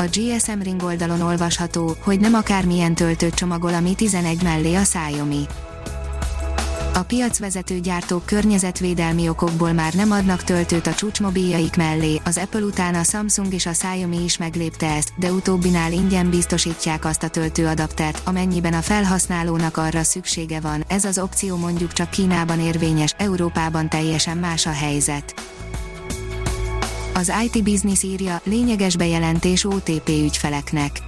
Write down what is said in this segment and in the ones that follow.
A GSM Ring oldalon olvasható, hogy nem akármilyen töltőt csomagol a Mi 11 mellé a Xiaomi. A piacvezető gyártók környezetvédelmi okokból már nem adnak töltőt a csúcsmobiljaik mellé, az Apple után a Samsung és a Xiaomi is meglépte ezt, de utóbbinál ingyen biztosítják azt a töltőadaptert, amennyiben a felhasználónak arra szüksége van, ez az opció mondjuk csak Kínában érvényes, Európában teljesen más a helyzet. Az IT Business írja, lényeges bejelentés OTP ügyfeleknek.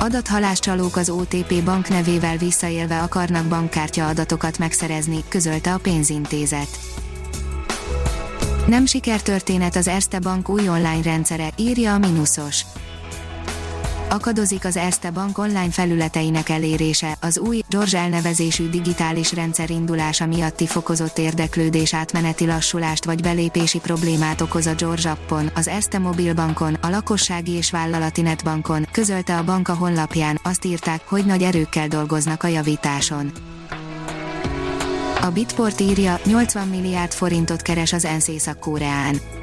Adathaláscsalók az OTP bank nevével visszaélve akarnak bankkártya adatokat megszerezni, közölte a pénzintézet. Nem sikertörténet az Erste Bank új online rendszere, írja a Minusos akadozik az Erste Bank online felületeinek elérése, az új, George elnevezésű digitális rendszer indulása miatti fokozott érdeklődés átmeneti lassulást vagy belépési problémát okoz a George appon, az Erste mobilbankon, a lakossági és vállalati netbankon, közölte a bank a honlapján, azt írták, hogy nagy erőkkel dolgoznak a javításon. A Bitport írja, 80 milliárd forintot keres az ENSZ Észak-Koreán.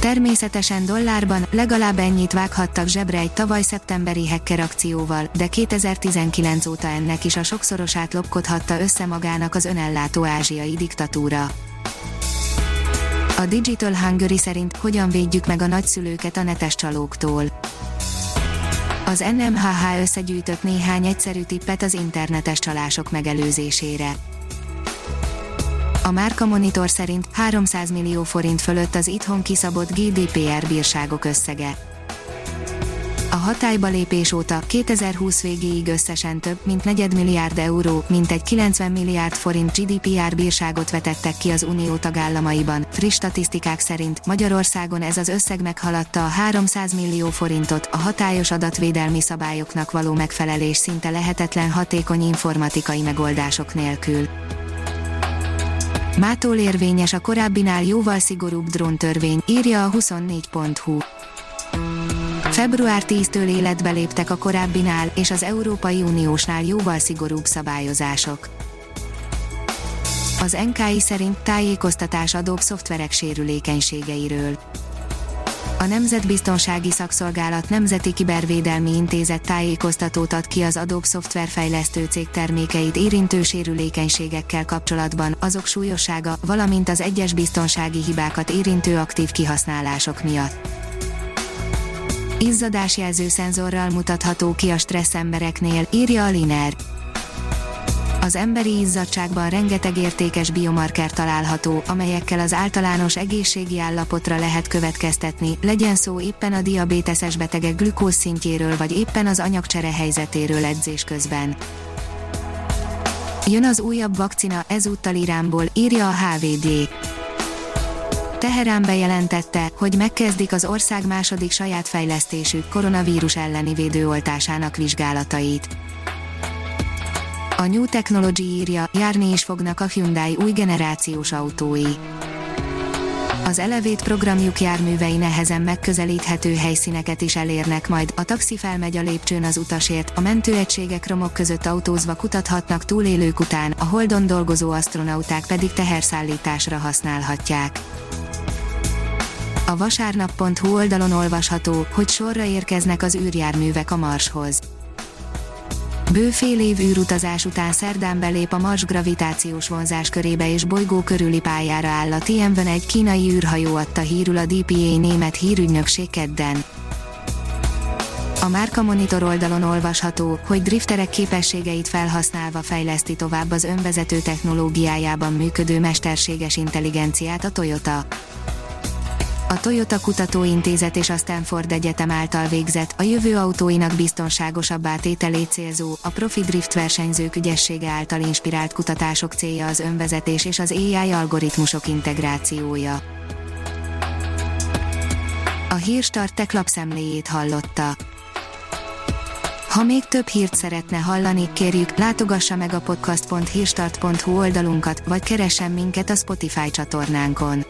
Természetesen dollárban legalább ennyit vághattak zsebre egy tavaly szeptemberi hacker akcióval, de 2019 óta ennek is a sokszorosát lopkodhatta össze magának az önellátó ázsiai diktatúra. A Digital Hungary szerint hogyan védjük meg a nagyszülőket a netes csalóktól. Az NMHH összegyűjtött néhány egyszerű tippet az internetes csalások megelőzésére. A Márka Monitor szerint 300 millió forint fölött az itthon kiszabott GDPR bírságok összege. A hatályba lépés óta 2020 végéig összesen több, mint negyedmilliárd euró, mint egy 90 milliárd forint GDPR bírságot vetettek ki az unió tagállamaiban. Friss statisztikák szerint Magyarországon ez az összeg meghaladta a 300 millió forintot, a hatályos adatvédelmi szabályoknak való megfelelés szinte lehetetlen hatékony informatikai megoldások nélkül. Mától érvényes a korábbinál jóval szigorúbb dróntörvény, írja a 24.hu. Február 10-től életbe léptek a korábbinál és az Európai Uniósnál jóval szigorúbb szabályozások. Az NKI szerint tájékoztatás adóbb szoftverek sérülékenységeiről a Nemzetbiztonsági Szakszolgálat Nemzeti Kibervédelmi Intézet tájékoztatót ad ki az Adobe szoftverfejlesztő cég termékeit érintő sérülékenységekkel kapcsolatban, azok súlyossága, valamint az egyes biztonsági hibákat érintő aktív kihasználások miatt. Izzadásjelző szenzorral mutatható ki a stressz embereknél, írja a Liner az emberi izzadságban rengeteg értékes biomarker található, amelyekkel az általános egészségi állapotra lehet következtetni, legyen szó éppen a diabéteses betegek glükózszintjéről vagy éppen az anyagcsere helyzetéről edzés közben. Jön az újabb vakcina ezúttal Iránból, írja a HVD. Teherán bejelentette, hogy megkezdik az ország második saját fejlesztésű koronavírus elleni védőoltásának vizsgálatait. A New Technology írja, járni is fognak a Hyundai új generációs autói. Az Elevét programjuk járművei nehezen megközelíthető helyszíneket is elérnek majd, a taxi felmegy a lépcsőn az utasért, a mentőegységek romok között autózva kutathatnak túlélők után, a Holdon dolgozó astronauták pedig teherszállításra használhatják. A vasárnap.hu oldalon olvasható, hogy sorra érkeznek az űrjárművek a Marshoz Bő fél év űrutazás után szerdán belép a Mars gravitációs vonzás körébe és bolygó körüli pályára áll a Tianwen egy kínai űrhajó adta hírül a DPA német hírügynökség kedden. A Márka Monitor oldalon olvasható, hogy drifterek képességeit felhasználva fejleszti tovább az önvezető technológiájában működő mesterséges intelligenciát a Toyota a Toyota Kutatóintézet és a Stanford Egyetem által végzett, a jövő autóinak biztonságosabb átételét célzó, a profi drift versenyzők ügyessége által inspirált kutatások célja az önvezetés és az AI algoritmusok integrációja. A hírstart tech lapszemléjét hallotta. Ha még több hírt szeretne hallani, kérjük, látogassa meg a podcast.hírstart.hu oldalunkat, vagy keressen minket a Spotify csatornánkon.